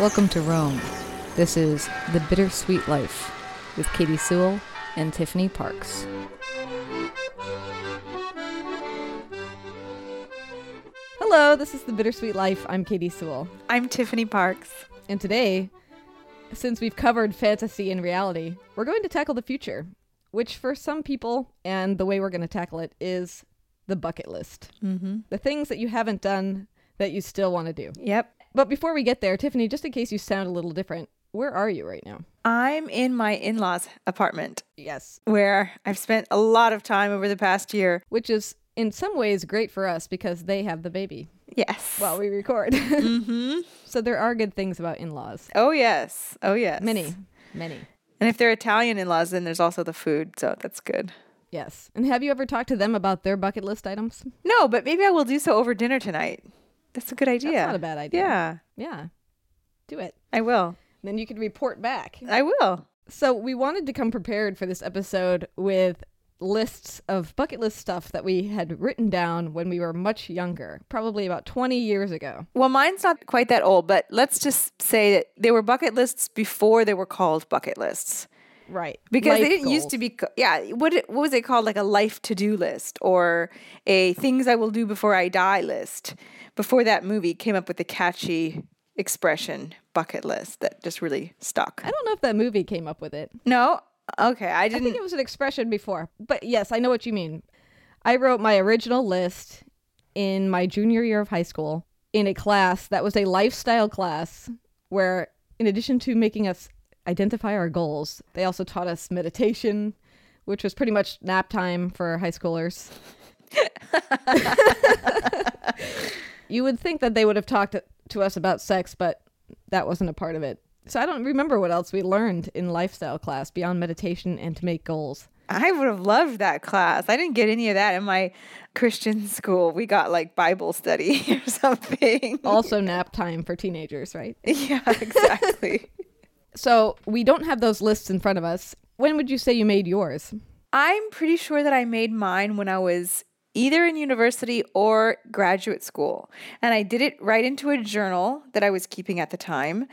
Welcome to Rome. This is The Bittersweet Life with Katie Sewell and Tiffany Parks. Hello, this is The Bittersweet Life. I'm Katie Sewell. I'm Tiffany Parks. And today, since we've covered fantasy and reality, we're going to tackle the future, which for some people, and the way we're going to tackle it, is the bucket list. Mm-hmm. The things that you haven't done that you still want to do. Yep. But before we get there, Tiffany, just in case you sound a little different, where are you right now? I'm in my in law's apartment Yes. where I've spent a lot of time over the past year. Which is in some ways great for us because they have the baby Yes. while we record. mm-hmm. so there are good things about in laws. Oh, yes. Oh, yes. Many, many. And if they're Italian in laws, then there's also the food. So that's good. Yes. And have you ever talked to them about their bucket list items? No, but maybe I will do so over dinner tonight. That's a good idea. That's not a bad idea. Yeah, Yeah. Do it. I will. Then you can report back. I will. So we wanted to come prepared for this episode with lists of bucket list stuff that we had written down when we were much younger, probably about 20 years ago. Well, mine's not quite that old, but let's just say that they were bucket lists before they were called bucket lists. Right. because Life they didn't used to be yeah what what was it called like a life to do list or a things i will do before i die list before that movie came up with the catchy expression bucket list that just really stuck I don't know if that movie came up with it. no okay i I didn't think it was an expression before. But yes, I know what you mean. I wrote my original list in my junior year of high school in a class that was a lifestyle class where, in addition to making us identify our goals, they also taught us meditation, which was pretty much nap time for high schoolers. you would think that they would have talked to us about sex, but that wasn't a part of it. So I don't remember what else we learned in lifestyle class beyond meditation and to make goals. i would have loved that class i didn't get any of that in my christian school we got like bible study or something Also nap time for teenagers, right? yeah exactly So we don't have those lists in front of us. When would you say you made yours? I'm pretty sure that I made mine when I was either in university or graduate school. And I did it right into a journal that I was keeping at the time.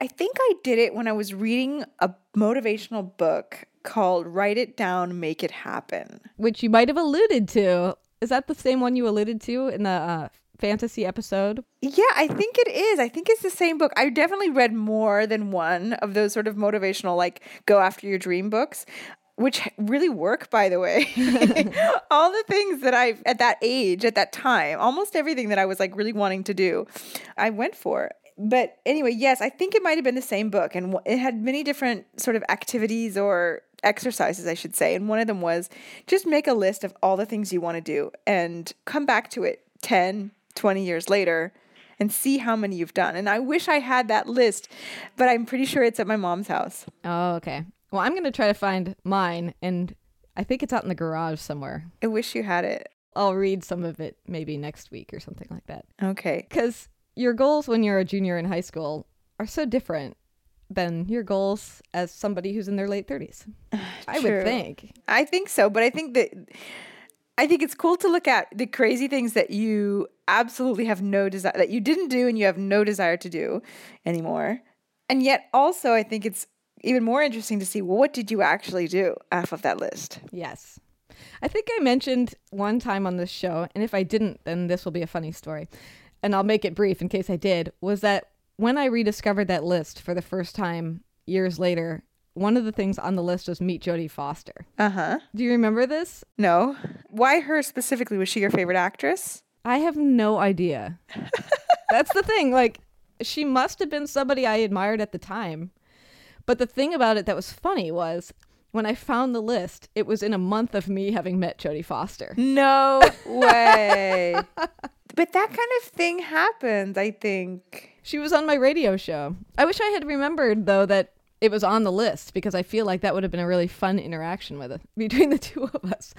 I think I did it when I was reading a motivational book called Write It Down, Make It Happen. Which you might have alluded to. Is that the same one you alluded to in the uh, fantasy episode? Yeah, I think it is. I think it's the same book. I definitely read more than one of those sort of motivational, like go after your dream books, which really work, by the way. All the things that I, at that age, at that time, almost everything that I was like really wanting to do, I went for. But anyway, yes, I think it might have been the same book, and it had many different sort of activities or exercises, I should say. And one of them was just make a list of all the things you want to do and come back to it 10, 20 years later and see how many you've done. And I wish I had that list, but I'm pretty sure it's at my mom's house. Oh, okay. Well, I'm going to try to find mine, and I think it's out in the garage somewhere. I wish you had it. I'll read some of it maybe next week or something like that. Okay. Because your goals when you're a junior in high school are so different than your goals as somebody who's in their late 30s. I would think. I think so, but I think that I think it's cool to look at the crazy things that you absolutely have no desire that you didn't do and you have no desire to do anymore. And yet also I think it's even more interesting to see what did you actually do off of that list? Yes. I think I mentioned one time on this show, and if I didn't, then this will be a funny story. And I'll make it brief in case I did, was that when I rediscovered that list for the first time years later, one of the things on the list was meet Jodie Foster. Uh-huh. Do you remember this? No. Why her specifically? Was she your favorite actress? I have no idea. That's the thing. Like, she must have been somebody I admired at the time. But the thing about it that was funny was when I found the list, it was in a month of me having met Jodie Foster. No way. but that kind of thing happens, I think. She was on my radio show. I wish I had remembered though that it was on the list because I feel like that would have been a really fun interaction with it between the two of us.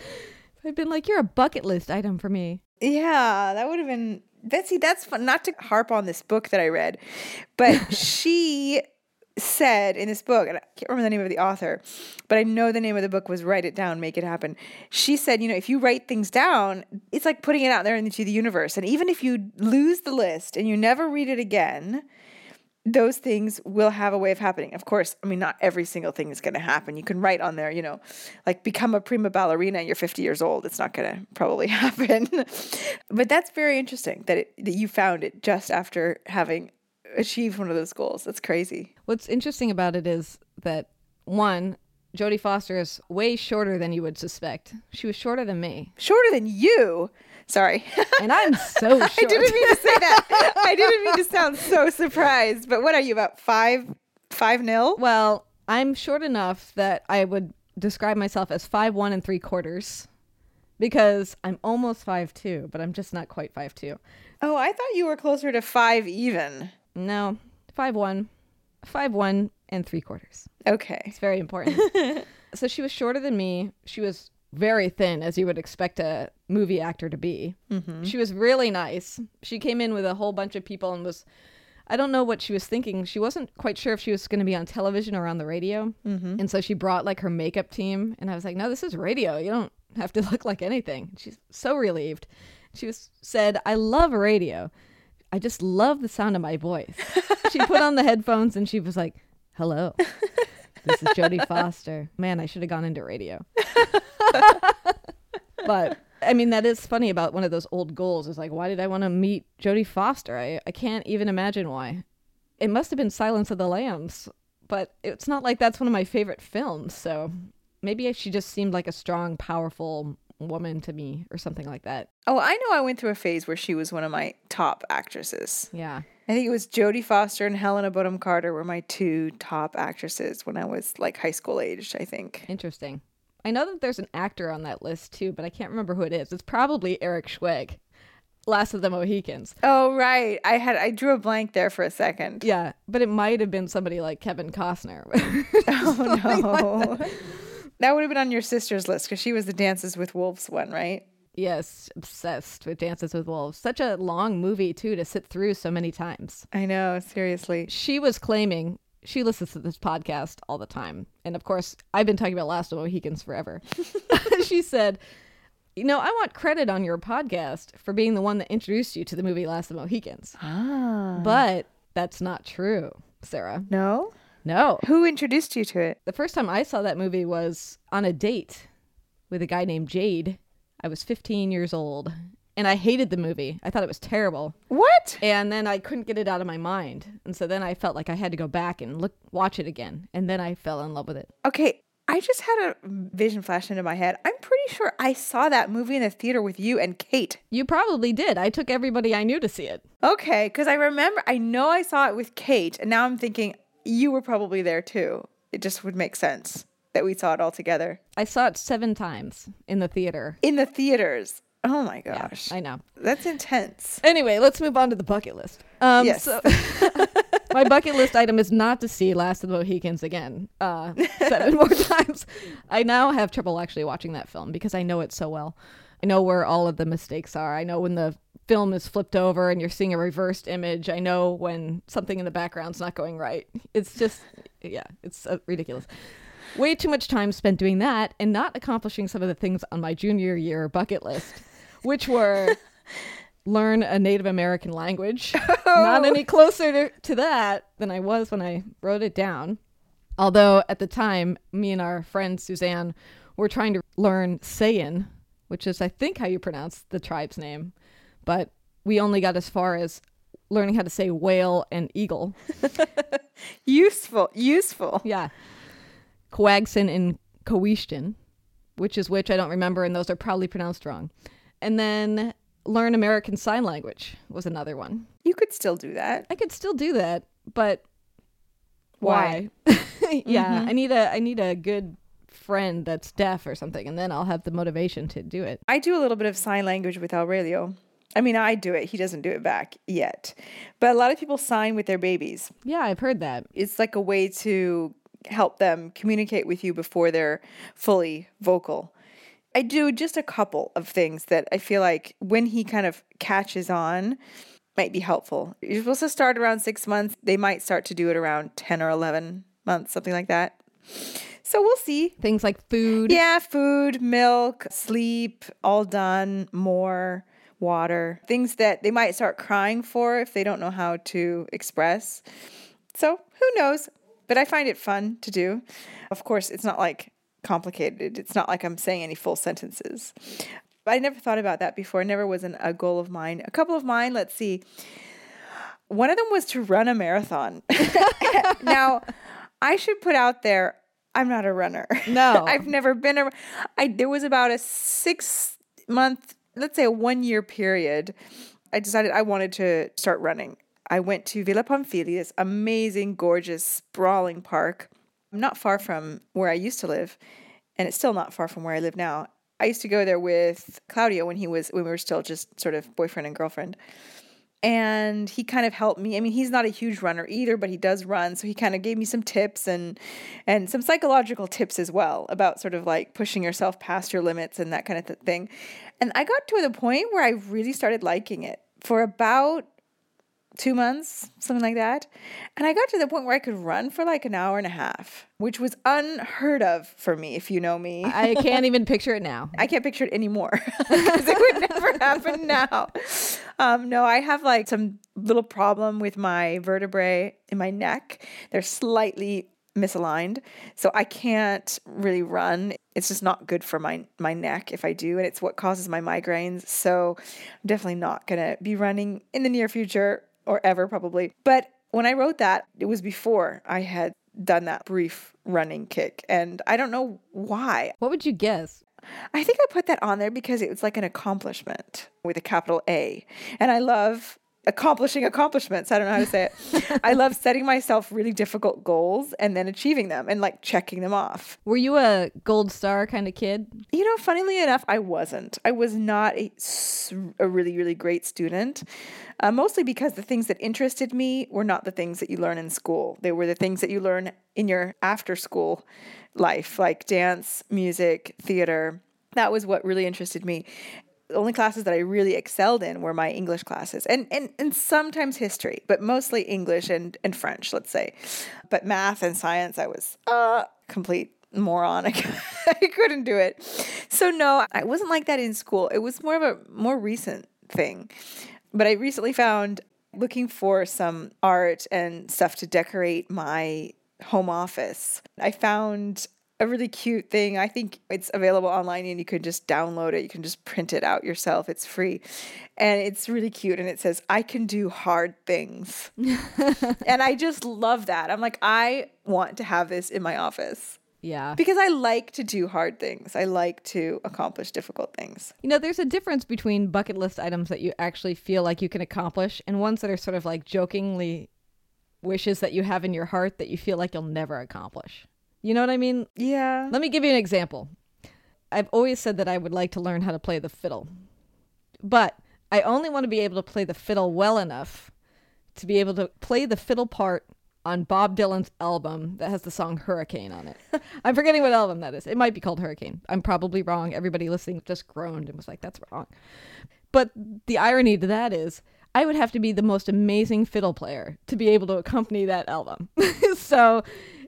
I'd been like, "You're a bucket list item for me." Yeah, that would have been see that's fun not to harp on this book that I read, but she said in this book, and I can't remember the name of the author, but I know the name of the book was Write It Down, Make It Happen. She said, you know, if you write things down, it's like putting it out there into the universe. And even if you lose the list and you never read it again, those things will have a way of happening. Of course, I mean, not every single thing is going to happen. You can write on there, you know, like become a prima ballerina and you're 50 years old. It's not going to probably happen. but that's very interesting that, it, that you found it just after having achieved one of those goals. That's crazy. What's interesting about it is that one, Jodie Foster is way shorter than you would suspect. She was shorter than me. Shorter than you. Sorry. And I'm so short. I didn't mean to say that. I didn't mean to sound so surprised. But what are you about five five nil? Well, I'm short enough that I would describe myself as five one and three quarters. Because I'm almost five two, but I'm just not quite five two. Oh, I thought you were closer to five even. No. Five one. Five one and three quarters. Okay. It's very important. so she was shorter than me. She was very thin, as you would expect a movie actor to be. Mm-hmm. She was really nice. She came in with a whole bunch of people and was, I don't know what she was thinking. She wasn't quite sure if she was going to be on television or on the radio. Mm-hmm. And so she brought like her makeup team. And I was like, no, this is radio. You don't have to look like anything. She's so relieved. She was said, I love radio. I just love the sound of my voice. she put on the headphones and she was like, hello. This is Jodie Foster. Man, I should have gone into radio. but I mean, that is funny about one of those old goals. Is like, why did I want to meet Jodie Foster? I, I can't even imagine why. It must have been Silence of the Lambs, but it's not like that's one of my favorite films. So maybe she just seemed like a strong, powerful woman to me or something like that. Oh, I know I went through a phase where she was one of my top actresses. Yeah. I think it was Jodie Foster and Helena Bonham Carter were my two top actresses when I was like high school aged, I think. Interesting. I know that there's an actor on that list too, but I can't remember who it is. It's probably Eric Schweig, Last of the Mohicans. Oh right, I had I drew a blank there for a second. Yeah, but it might have been somebody like Kevin Costner. oh no, like that. that would have been on your sister's list because she was the Dances with Wolves one, right? Yes, obsessed with Dances with Wolves. Such a long movie too to sit through so many times. I know, seriously. She was claiming she listens to this podcast all the time. And of course, I've been talking about Last of the Mohicans forever. she said, You know, I want credit on your podcast for being the one that introduced you to the movie Last of the Mohicans. Ah. But that's not true, Sarah. No? No. Who introduced you to it? The first time I saw that movie was on a date with a guy named Jade. I was 15 years old and I hated the movie. I thought it was terrible. What? And then I couldn't get it out of my mind. And so then I felt like I had to go back and look watch it again. And then I fell in love with it. Okay, I just had a vision flash into my head. I'm pretty sure I saw that movie in the theater with you and Kate. You probably did. I took everybody I knew to see it. Okay, cuz I remember I know I saw it with Kate and now I'm thinking you were probably there too. It just would make sense that we saw it all together. I saw it 7 times in the theater. In the theaters. Oh my gosh. Yeah, I know. That's intense. Anyway, let's move on to the bucket list. Um, yes. So my bucket list item is not to see Last of the Mohicans again uh, seven more times. I now have trouble actually watching that film because I know it so well. I know where all of the mistakes are. I know when the film is flipped over and you're seeing a reversed image. I know when something in the background's not going right. It's just, yeah, it's uh, ridiculous way too much time spent doing that and not accomplishing some of the things on my junior year bucket list which were learn a Native American language. Oh. Not any closer to, to that than I was when I wrote it down. Although at the time, me and our friend Suzanne were trying to learn Sayin, which is, I think, how you pronounce the tribe's name. But we only got as far as learning how to say whale and eagle. useful, useful. Yeah. Coagson and Coishton, which is which I don't remember, and those are probably pronounced wrong. And then learn American Sign Language was another one. You could still do that. I could still do that, but why? Why? yeah, Mhm. I need a I need a good friend that's deaf or something, and then I'll have the motivation to do it. I do a little bit of sign language with Aurelio. I mean, I do it. He doesn't do it back yet. But a lot of people sign with their babies. Yeah, I've heard that. It's like a way to help them communicate with you before they're fully vocal. I do just a couple of things that I feel like when he kind of catches on might be helpful. You're supposed to start around six months. They might start to do it around 10 or 11 months, something like that. So we'll see. Things like food. Yeah, food, milk, sleep, all done, more, water, things that they might start crying for if they don't know how to express. So who knows? But I find it fun to do. Of course, it's not like complicated. It's not like I'm saying any full sentences. But I never thought about that before. It never was an, a goal of mine. A couple of mine, let's see. One of them was to run a marathon. now, I should put out there I'm not a runner. No. I've never been a I there was about a 6 month, let's say a 1 year period. I decided I wanted to start running. I went to Villa Pamphili, this amazing, gorgeous, sprawling park, not far from where I used to live, and it's still not far from where I live now. I used to go there with Claudio when he was when we were still just sort of boyfriend and girlfriend and he kind of helped me. I mean, he's not a huge runner either, but he does run, so he kind of gave me some tips and and some psychological tips as well about sort of like pushing yourself past your limits and that kind of th- thing. And I got to the point where I really started liking it. For about two months, something like that. And I got to the point where I could run for like an hour and a half, which was unheard of for me, if you know me. I can't even picture it now. I can't picture it anymore because it would never happen now. Um, no, I have like some little problem with my vertebrae in my neck. They're slightly misaligned, so I can't really run. It's just not good for my my neck if I do, and it's what causes my migraines. So I'm definitely not gonna be running in the near future or ever probably. But when I wrote that, it was before I had done that brief running kick, and I don't know why. What would you guess? I think I put that on there because it was like an accomplishment with a capital A. And I love accomplishing accomplishments. I don't know how to say it. I love setting myself really difficult goals and then achieving them and like checking them off. Were you a gold star kind of kid? You know, funnily enough, I wasn't. I was not a, a really, really great student, uh, mostly because the things that interested me were not the things that you learn in school. They were the things that you learn in your after school life, like dance, music, theater. That was what really interested me. The only classes that I really excelled in were my English classes and, and, and sometimes history, but mostly English and, and French, let's say. But math and science, I was uh, complete moron. I, I couldn't do it. So, no, I wasn't like that in school. It was more of a more recent thing. But I recently found looking for some art and stuff to decorate my home office. I found a really cute thing. I think it's available online and you can just download it. You can just print it out yourself. It's free. And it's really cute and it says, "I can do hard things." and I just love that. I'm like, I want to have this in my office. Yeah. Because I like to do hard things. I like to accomplish difficult things. You know, there's a difference between bucket list items that you actually feel like you can accomplish and ones that are sort of like jokingly wishes that you have in your heart that you feel like you'll never accomplish. You know what I mean? Yeah. Let me give you an example. I've always said that I would like to learn how to play the fiddle, but I only want to be able to play the fiddle well enough to be able to play the fiddle part on Bob Dylan's album that has the song Hurricane on it. I'm forgetting what album that is. It might be called Hurricane. I'm probably wrong. Everybody listening just groaned and was like, that's wrong. But the irony to that is, I would have to be the most amazing fiddle player to be able to accompany that album. so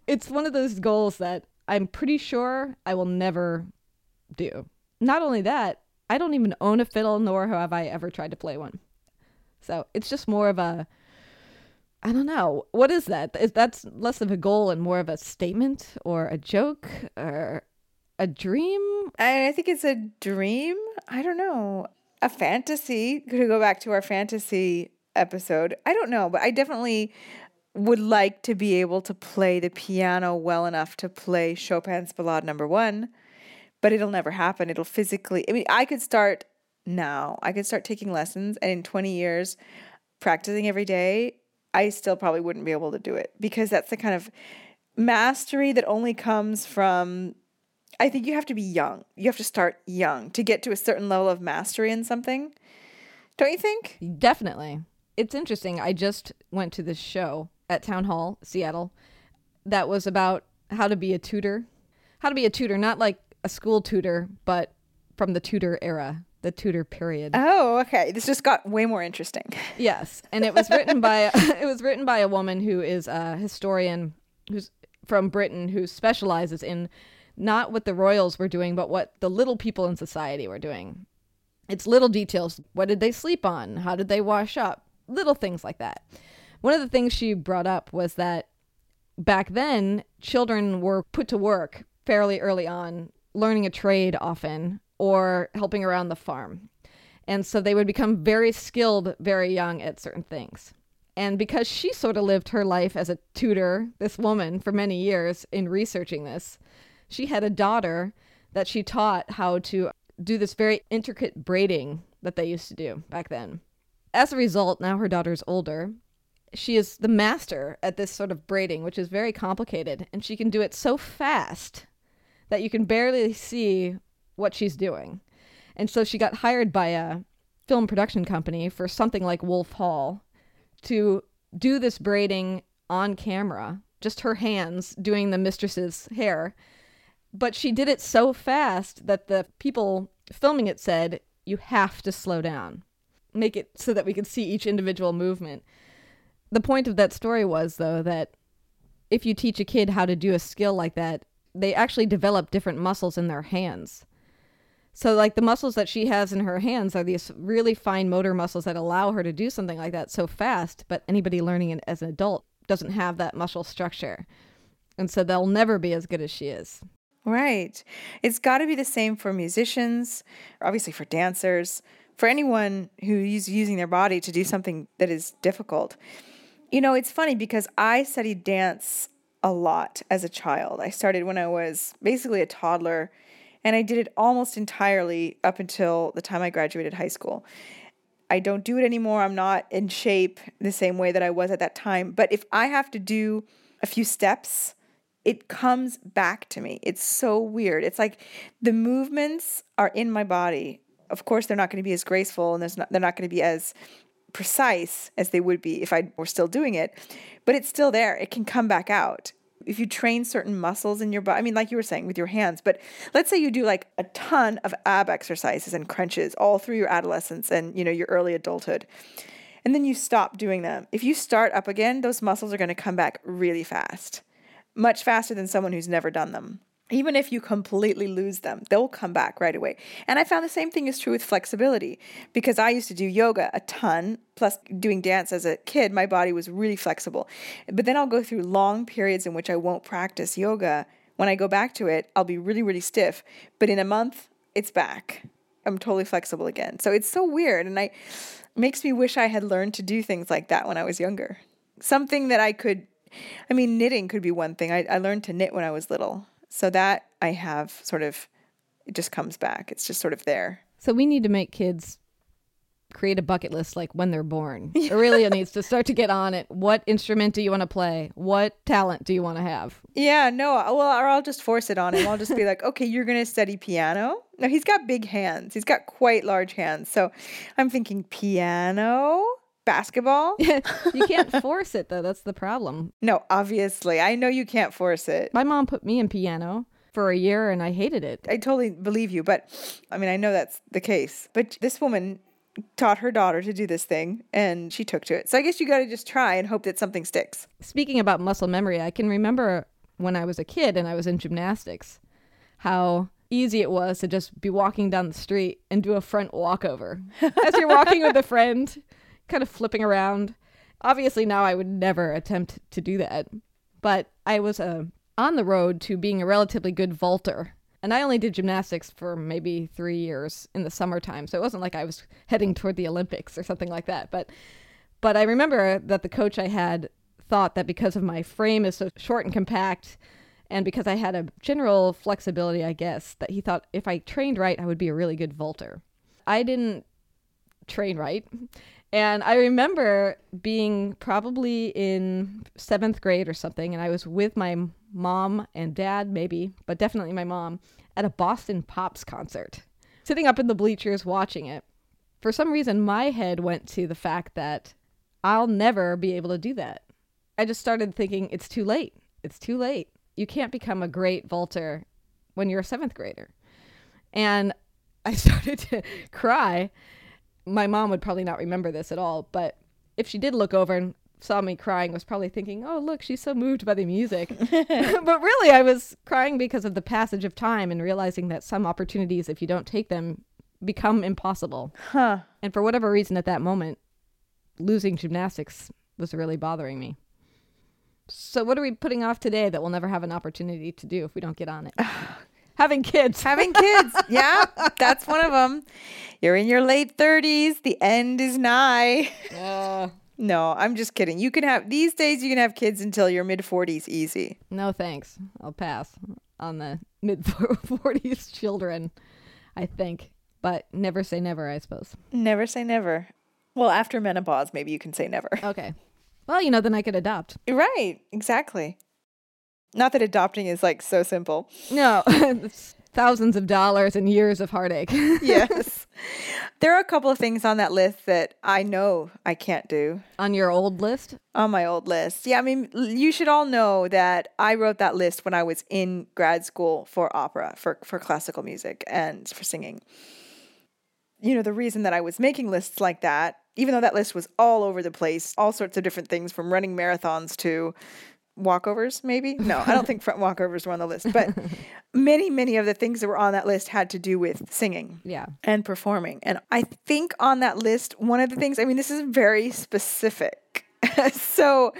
it's one of those goals that I'm pretty sure I will never do. Not only that, I don't even own a fiddle, nor have I ever tried to play one. So it's just more of a I don't know. What is that? Is that's less of a goal and more of a statement or a joke or a dream? I, I think it's a dream. I don't know. A fantasy. Could go back to our fantasy episode. I don't know, but I definitely would like to be able to play the piano well enough to play Chopin's Ballade number 1, but it'll never happen. It'll physically I mean, I could start now. I could start taking lessons and in 20 years practicing every day I still probably wouldn't be able to do it because that's the kind of mastery that only comes from I think you have to be young. You have to start young to get to a certain level of mastery in something. Don't you think? Definitely. It's interesting. I just went to this show at Town Hall, Seattle, that was about how to be a tutor. How to be a tutor, not like a school tutor, but from the Tudor era the Tudor period. Oh, okay. This just got way more interesting. Yes, and it was written by it was written by a woman who is a historian who's from Britain who specializes in not what the royals were doing, but what the little people in society were doing. It's little details. What did they sleep on? How did they wash up? Little things like that. One of the things she brought up was that back then, children were put to work fairly early on, learning a trade often or helping around the farm. And so they would become very skilled very young at certain things. And because she sort of lived her life as a tutor, this woman, for many years in researching this, she had a daughter that she taught how to do this very intricate braiding that they used to do back then. As a result, now her daughter's older. She is the master at this sort of braiding, which is very complicated, and she can do it so fast that you can barely see what she's doing. And so she got hired by a film production company for something like Wolf Hall to do this braiding on camera, just her hands doing the mistress's hair. But she did it so fast that the people filming it said, You have to slow down. Make it so that we can see each individual movement. The point of that story was, though, that if you teach a kid how to do a skill like that, they actually develop different muscles in their hands. So, like the muscles that she has in her hands are these really fine motor muscles that allow her to do something like that so fast. But anybody learning it as an adult doesn't have that muscle structure. And so they'll never be as good as she is. Right. It's got to be the same for musicians, obviously for dancers, for anyone who's using their body to do something that is difficult. You know, it's funny because I studied dance a lot as a child. I started when I was basically a toddler and I did it almost entirely up until the time I graduated high school. I don't do it anymore. I'm not in shape the same way that I was at that time. But if I have to do a few steps, it comes back to me. It's so weird. It's like the movements are in my body. Of course, they're not going to be as graceful and not, they're not going to be as precise as they would be if I were still doing it, but it's still there. It can come back out if you train certain muscles in your body, I mean, like you were saying with your hands, but let's say you do like a ton of ab exercises and crunches all through your adolescence and, you know, your early adulthood. And then you stop doing them. If you start up again, those muscles are going to come back really fast, much faster than someone who's never done them even if you completely lose them, they'll come back right away. And I found the same thing is true with flexibility because I used to do yoga a ton, plus doing dance as a kid, my body was really flexible. But then I'll go through long periods in which I won't practice yoga. When I go back to it, I'll be really, really stiff. But in a month, it's back. I'm totally flexible again. So it's so weird. And I makes me wish I had learned to do things like that when I was younger. Something that I could I mean, knitting could be one thing. I, I learned to knit when I was little so that I have sort of, it just comes back. It's just sort of there. So we need to make kids create a bucket list like when they're born. Aurelio needs to start to get on it. What instrument do you want to play? What talent do you want to have? Yeah, no, well, or I'll just force it on him. I'll just be like, okay, you're going to study piano. Now, he's got big hands, he's got quite large hands. So I'm thinking piano basketball. you can't force it though. That's the problem. No, obviously. I know you can't force it. My mom put me in piano for a year and I hated it. I totally believe you, but I mean, I know that's the case. But this woman taught her daughter to do this thing and she took to it. So I guess you got to just try and hope that something sticks. Speaking about muscle memory, I can remember when I was a kid and I was in gymnastics how easy it was to just be walking down the street and do a front walkover as you're walking with a friend kind of flipping around. Obviously, now I would never attempt to do that, but I was uh, on the road to being a relatively good vaulter. And I only did gymnastics for maybe three years in the summertime, so it wasn't like I was heading toward the Olympics or something like that. But, but I remember that the coach I had thought that because of my frame is so short and compact, and because I had a general flexibility, I guess, that he thought if I trained right, I would be a really good vaulter. I didn't train right. And I remember being probably in seventh grade or something, and I was with my mom and dad, maybe, but definitely my mom, at a Boston Pops concert, sitting up in the bleachers watching it. For some reason, my head went to the fact that I'll never be able to do that. I just started thinking, it's too late. It's too late. You can't become a great vaulter when you're a seventh grader. And I started to cry my mom would probably not remember this at all, but if she did look over and saw me crying, was probably thinking, "Oh, look, she's so moved by the music." but really, I was crying because of the passage of time and realizing that some opportunities, if you don't take them, become impossible. Huh. And for whatever reason, at that moment, losing gymnastics was really bothering me. So, what are we putting off today that we'll never have an opportunity to do if we don't get on it? Having kids. Having kids. yeah, that's one of them. You're in your late 30s. The end is nigh. Uh, No, I'm just kidding. You can have, these days, you can have kids until your mid 40s easy. no thanks. I'll pass on the mid 40s children, I think. But never say never, I suppose. Never say never. Well, after menopause, maybe you can say never. Okay. Well, you know, then I could adopt. Right, exactly. Not that adopting is like so simple. No, thousands of dollars and years of heartache. yes. there are a couple of things on that list that I know I can't do on your old list? on my old list. Yeah, I mean, you should all know that I wrote that list when I was in grad school for opera, for, for classical music, and for singing. You know, the reason that I was making lists like that, even though that list was all over the place, all sorts of different things from running marathons to walkovers, maybe? No, I don't think front walkovers were on the list, but many, many of the things that were on that list had to do with singing Yeah. and performing. And I think on that list, one of the things, I mean, this is very specific. so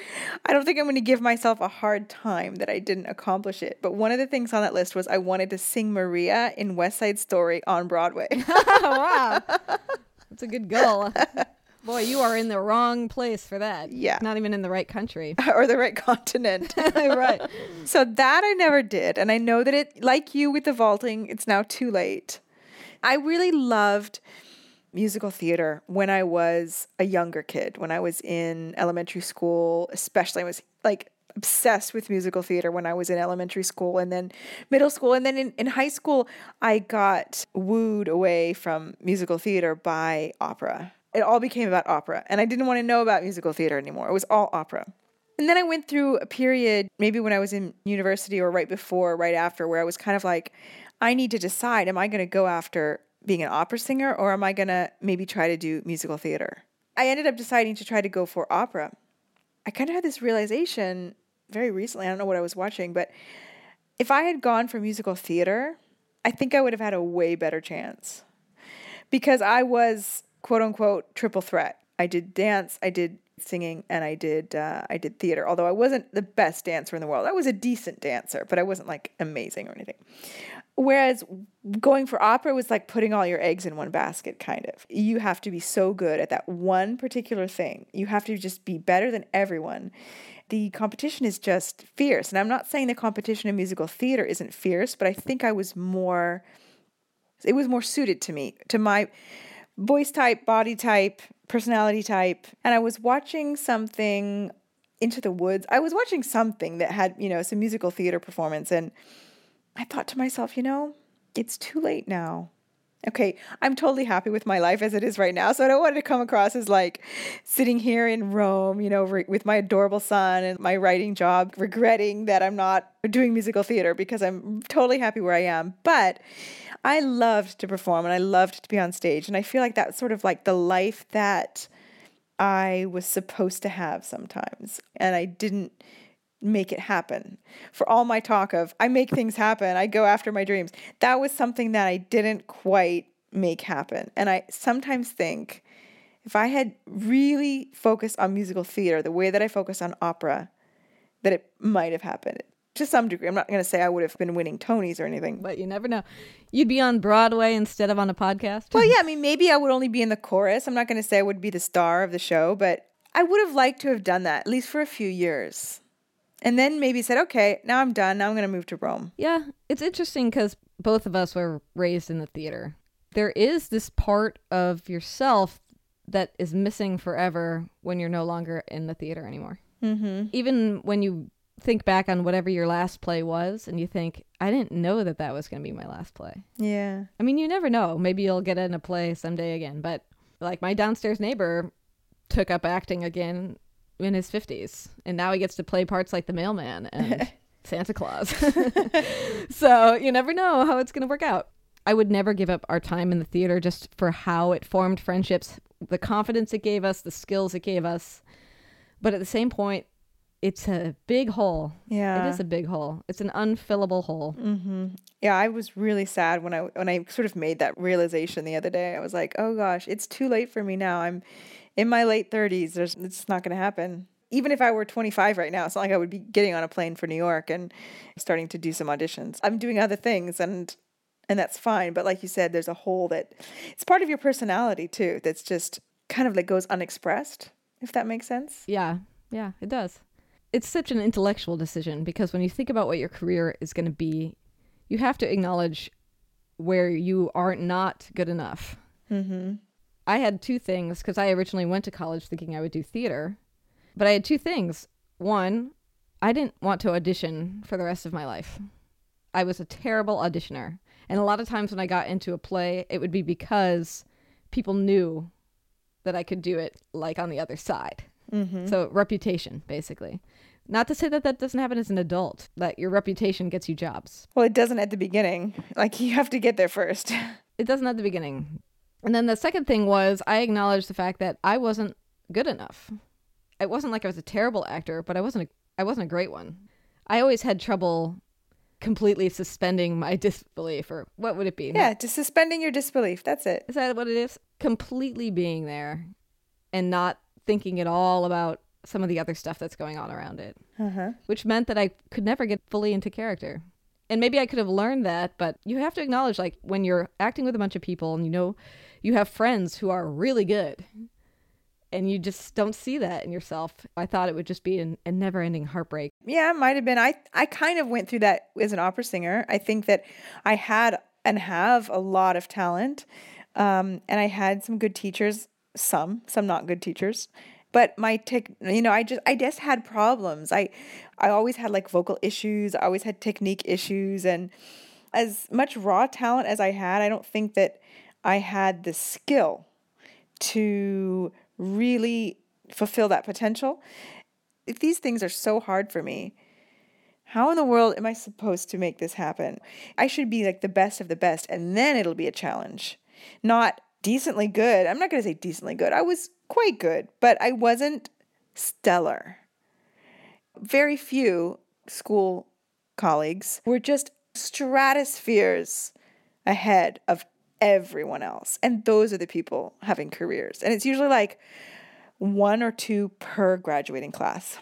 I don't think I'm going to give myself a hard time that I didn't accomplish it. But one of the things on that list was I wanted to sing Maria in West Side Story on Broadway. wow. That's a good goal. Boy, you are in the wrong place for that. Yeah. Not even in the right country. or the right continent. right. So that I never did. And I know that it, like you with the vaulting, it's now too late. I really loved musical theater when I was a younger kid, when I was in elementary school, especially. I was like obsessed with musical theater when I was in elementary school and then middle school. And then in, in high school, I got wooed away from musical theater by opera. It all became about opera. And I didn't want to know about musical theater anymore. It was all opera. And then I went through a period, maybe when I was in university or right before, right after, where I was kind of like, I need to decide am I going to go after being an opera singer or am I going to maybe try to do musical theater? I ended up deciding to try to go for opera. I kind of had this realization very recently. I don't know what I was watching, but if I had gone for musical theater, I think I would have had a way better chance because I was quote unquote triple threat. I did dance, I did singing, and I did uh, I did theater. Although I wasn't the best dancer in the world, I was a decent dancer, but I wasn't like amazing or anything. Whereas going for opera was like putting all your eggs in one basket, kind of. You have to be so good at that one particular thing. You have to just be better than everyone. The competition is just fierce. And I'm not saying the competition in musical theater isn't fierce, but I think I was more, it was more suited to me, to my voice type, body type, personality type. And I was watching something into the woods. I was watching something that had, you know, some musical theater performance. And I thought to myself, you know, it's too late now. Okay, I'm totally happy with my life as it is right now. So I don't want to come across as like sitting here in Rome, you know, re- with my adorable son and my writing job, regretting that I'm not doing musical theater because I'm totally happy where I am. But I loved to perform and I loved to be on stage. And I feel like that's sort of like the life that I was supposed to have sometimes. And I didn't make it happen. For all my talk of I make things happen, I go after my dreams, that was something that I didn't quite make happen. And I sometimes think if I had really focused on musical theater the way that I focused on opera, that it might have happened to some degree. I'm not going to say I would have been winning Tonys or anything. But you never know. You'd be on Broadway instead of on a podcast. Well, yeah, I mean, maybe I would only be in the chorus. I'm not going to say I would be the star of the show, but I would have liked to have done that at least for a few years. And then maybe said, okay, now I'm done. Now I'm going to move to Rome. Yeah, it's interesting because both of us were raised in the theater. There is this part of yourself that is missing forever when you're no longer in the theater anymore. Mm-hmm. Even when you think back on whatever your last play was and you think, I didn't know that that was going to be my last play. Yeah. I mean, you never know. Maybe you'll get in a play someday again. But like my downstairs neighbor took up acting again in his 50s and now he gets to play parts like the mailman and Santa Claus. so you never know how it's going to work out. I would never give up our time in the theater just for how it formed friendships, the confidence it gave us, the skills it gave us. But at the same point, it's a big hole. Yeah. It is a big hole. It's an unfillable hole. Mm-hmm. Yeah, I was really sad when I when I sort of made that realization the other day. I was like, "Oh gosh, it's too late for me now. I'm in my late 30s. There's it's not going to happen." Even if I were 25 right now, it's not like I would be getting on a plane for New York and starting to do some auditions. I'm doing other things and and that's fine, but like you said, there's a hole that it's part of your personality too that's just kind of like goes unexpressed, if that makes sense. Yeah. Yeah, it does. It's such an intellectual decision because when you think about what your career is going to be, you have to acknowledge where you are not good enough. Mm-hmm. I had two things because I originally went to college thinking I would do theater, but I had two things. One, I didn't want to audition for the rest of my life. I was a terrible auditioner. And a lot of times when I got into a play, it would be because people knew that I could do it like on the other side. Mm-hmm. So, reputation, basically. Not to say that that doesn't happen as an adult, that your reputation gets you jobs. Well, it doesn't at the beginning. Like you have to get there first. It doesn't at the beginning. And then the second thing was I acknowledged the fact that I wasn't good enough. It wasn't like I was a terrible actor, but I wasn't a, I wasn't a great one. I always had trouble completely suspending my disbelief or what would it be? Yeah, just suspending your disbelief. That's it. Is that what it is? Completely being there and not thinking at all about some of the other stuff that's going on around it, Uh-huh. which meant that I could never get fully into character. And maybe I could have learned that, but you have to acknowledge like when you're acting with a bunch of people and you know you have friends who are really good and you just don't see that in yourself. I thought it would just be an, a never ending heartbreak. Yeah, it might have been. I I kind of went through that as an opera singer. I think that I had and have a lot of talent, um, and I had some good teachers. Some, some not good teachers, but my tech. You know, I just I just had problems. I I always had like vocal issues. I always had technique issues, and as much raw talent as I had, I don't think that I had the skill to really fulfill that potential. If these things are so hard for me, how in the world am I supposed to make this happen? I should be like the best of the best, and then it'll be a challenge, not decently good. I'm not going to say decently good. I was quite good, but I wasn't stellar. Very few school colleagues were just stratospheres ahead of everyone else. And those are the people having careers. And it's usually like one or two per graduating class.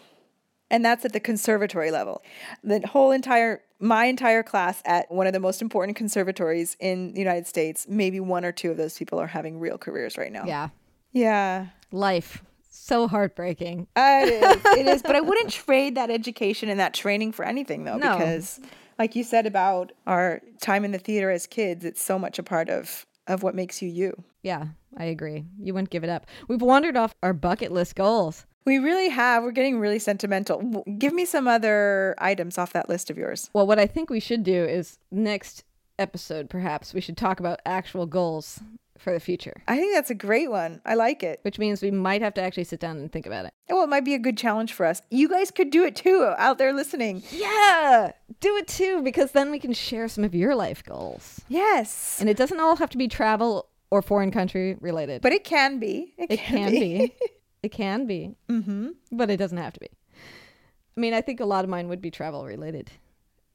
And that's at the conservatory level. The whole entire, my entire class at one of the most important conservatories in the United States, maybe one or two of those people are having real careers right now. Yeah. Yeah. Life. So heartbreaking. Uh, it is. It is. But I wouldn't trade that education and that training for anything, though, No. because, like you said about our time in the theater as kids, it's so much a part of of what makes you you. Yeah, I agree. You wouldn't give it up. We've wandered off our bucket list goals. We really have. We're getting really sentimental. Give me some other items off that list of yours. Well, what I think we should do is next episode, perhaps, we should talk about actual goals for the future, I think that's a great one. I like it. which means we might have to actually sit down and think about it. Well, it might be a good challenge for us. You guys could do it too out there listening. Yeah, do it too, because then we can share some of your life goals. Yes. And it doesn't all have to be travel or foreign country related. But it can be. It, it can be. It can be. mm-hmm. but it doesn't have to be. I mean, I think a lot of mine would be travel related.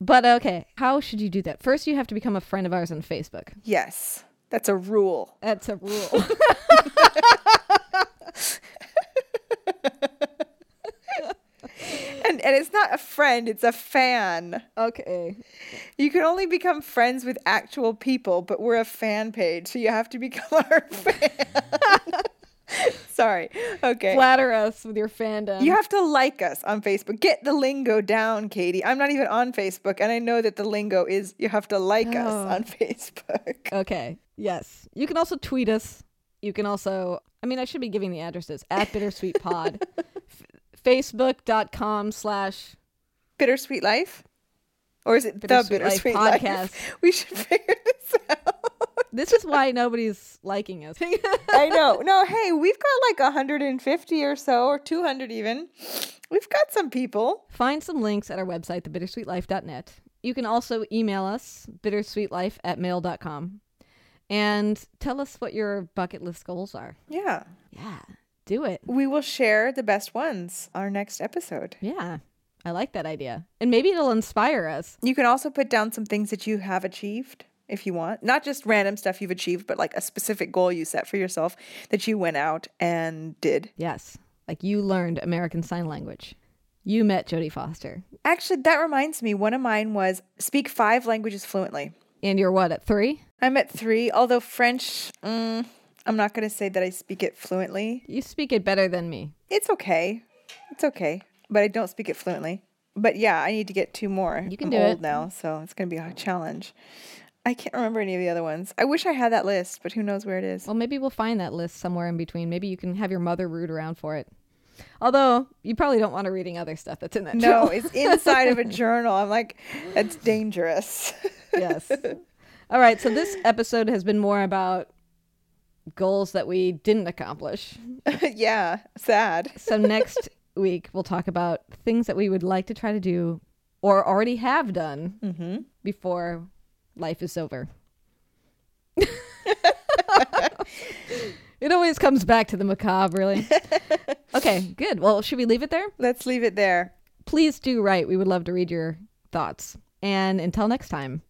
But okay, how should you do that? First, you have to become a friend of ours on Facebook. Yes. That's a rule. That's a rule. And and it's not a friend, it's a fan. okay. You can only become friends with actual people, but we're a fan page, so you have to become our fan. Sorry. Okay. Flatter us with your fandom. You have to like us on Facebook. Get the lingo down, Katie. I'm not even on Facebook, and I know that the lingo is you have to like us Oh. on Facebook. okay. Yes. You can also tweet us. You can also, I mean, I should be giving the addresses at Bittersweet Pod, F- Facebook.com slash Bittersweet Life? Or is it Bittersweet the Life Bittersweet Podcast. Life? We should figure this out. This is why nobody's liking us. I know. No, hey, we've got like 150 or so, or 200 even. We've got some people. Find some links at our website, thebittersweetlife.net. You can also email us, bittersweetlife at mail.com, and tell us what your bucket list goals are. Yeah. Yeah, do it. We will share the best ones our next episode. Yeah. I like that idea. And maybe it'll inspire us. You can also put down some things that you have achieved if you want. Not just random stuff you've achieved, but like a specific goal you set for yourself that you went out and did. Yes. Like you learned American Sign Language. You met Jodie Foster. Actually, that reminds me, one of mine was speak five languages fluently. And you're what, at three? I'm at three, although French, mm, I'm not going to say that I speak it fluently. You speak it better than me. It's okay. It's okay. But I don't speak it fluently. But yeah, I need to get two more. You can I'm do old it. now, so it's going to be a challenge. I can't remember any of the other ones. I wish I had that list, but who knows where it is. Well, maybe we'll find that list somewhere in between. Maybe you can have your mother root around for it. Although you probably don't want to reading other stuff that's in that No, journal. it's inside of a journal. I'm like, that's dangerous. yes. All right. So this episode has been more about goals that we didn't accomplish. yeah, sad. So next week we'll talk about things that we would like to try to do or already have done Mm-hmm. before life is over. it always comes back to the macabre, really. Okay, good. Well, should we leave it there? Let's leave it there. Please do write. We would love to read your thoughts. And until next time,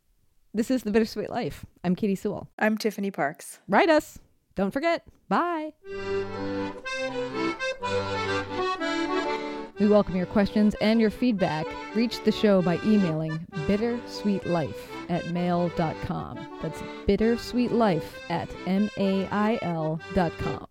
this is The Bittersweet Life. I'm Katie Sewell. I'm Tiffany Parks. Write us. Don't forget. Bye. We welcome your questions and your feedback. Reach the show by emailing bittersweetlife at mail.com. That's bittersweetlife at mail.com.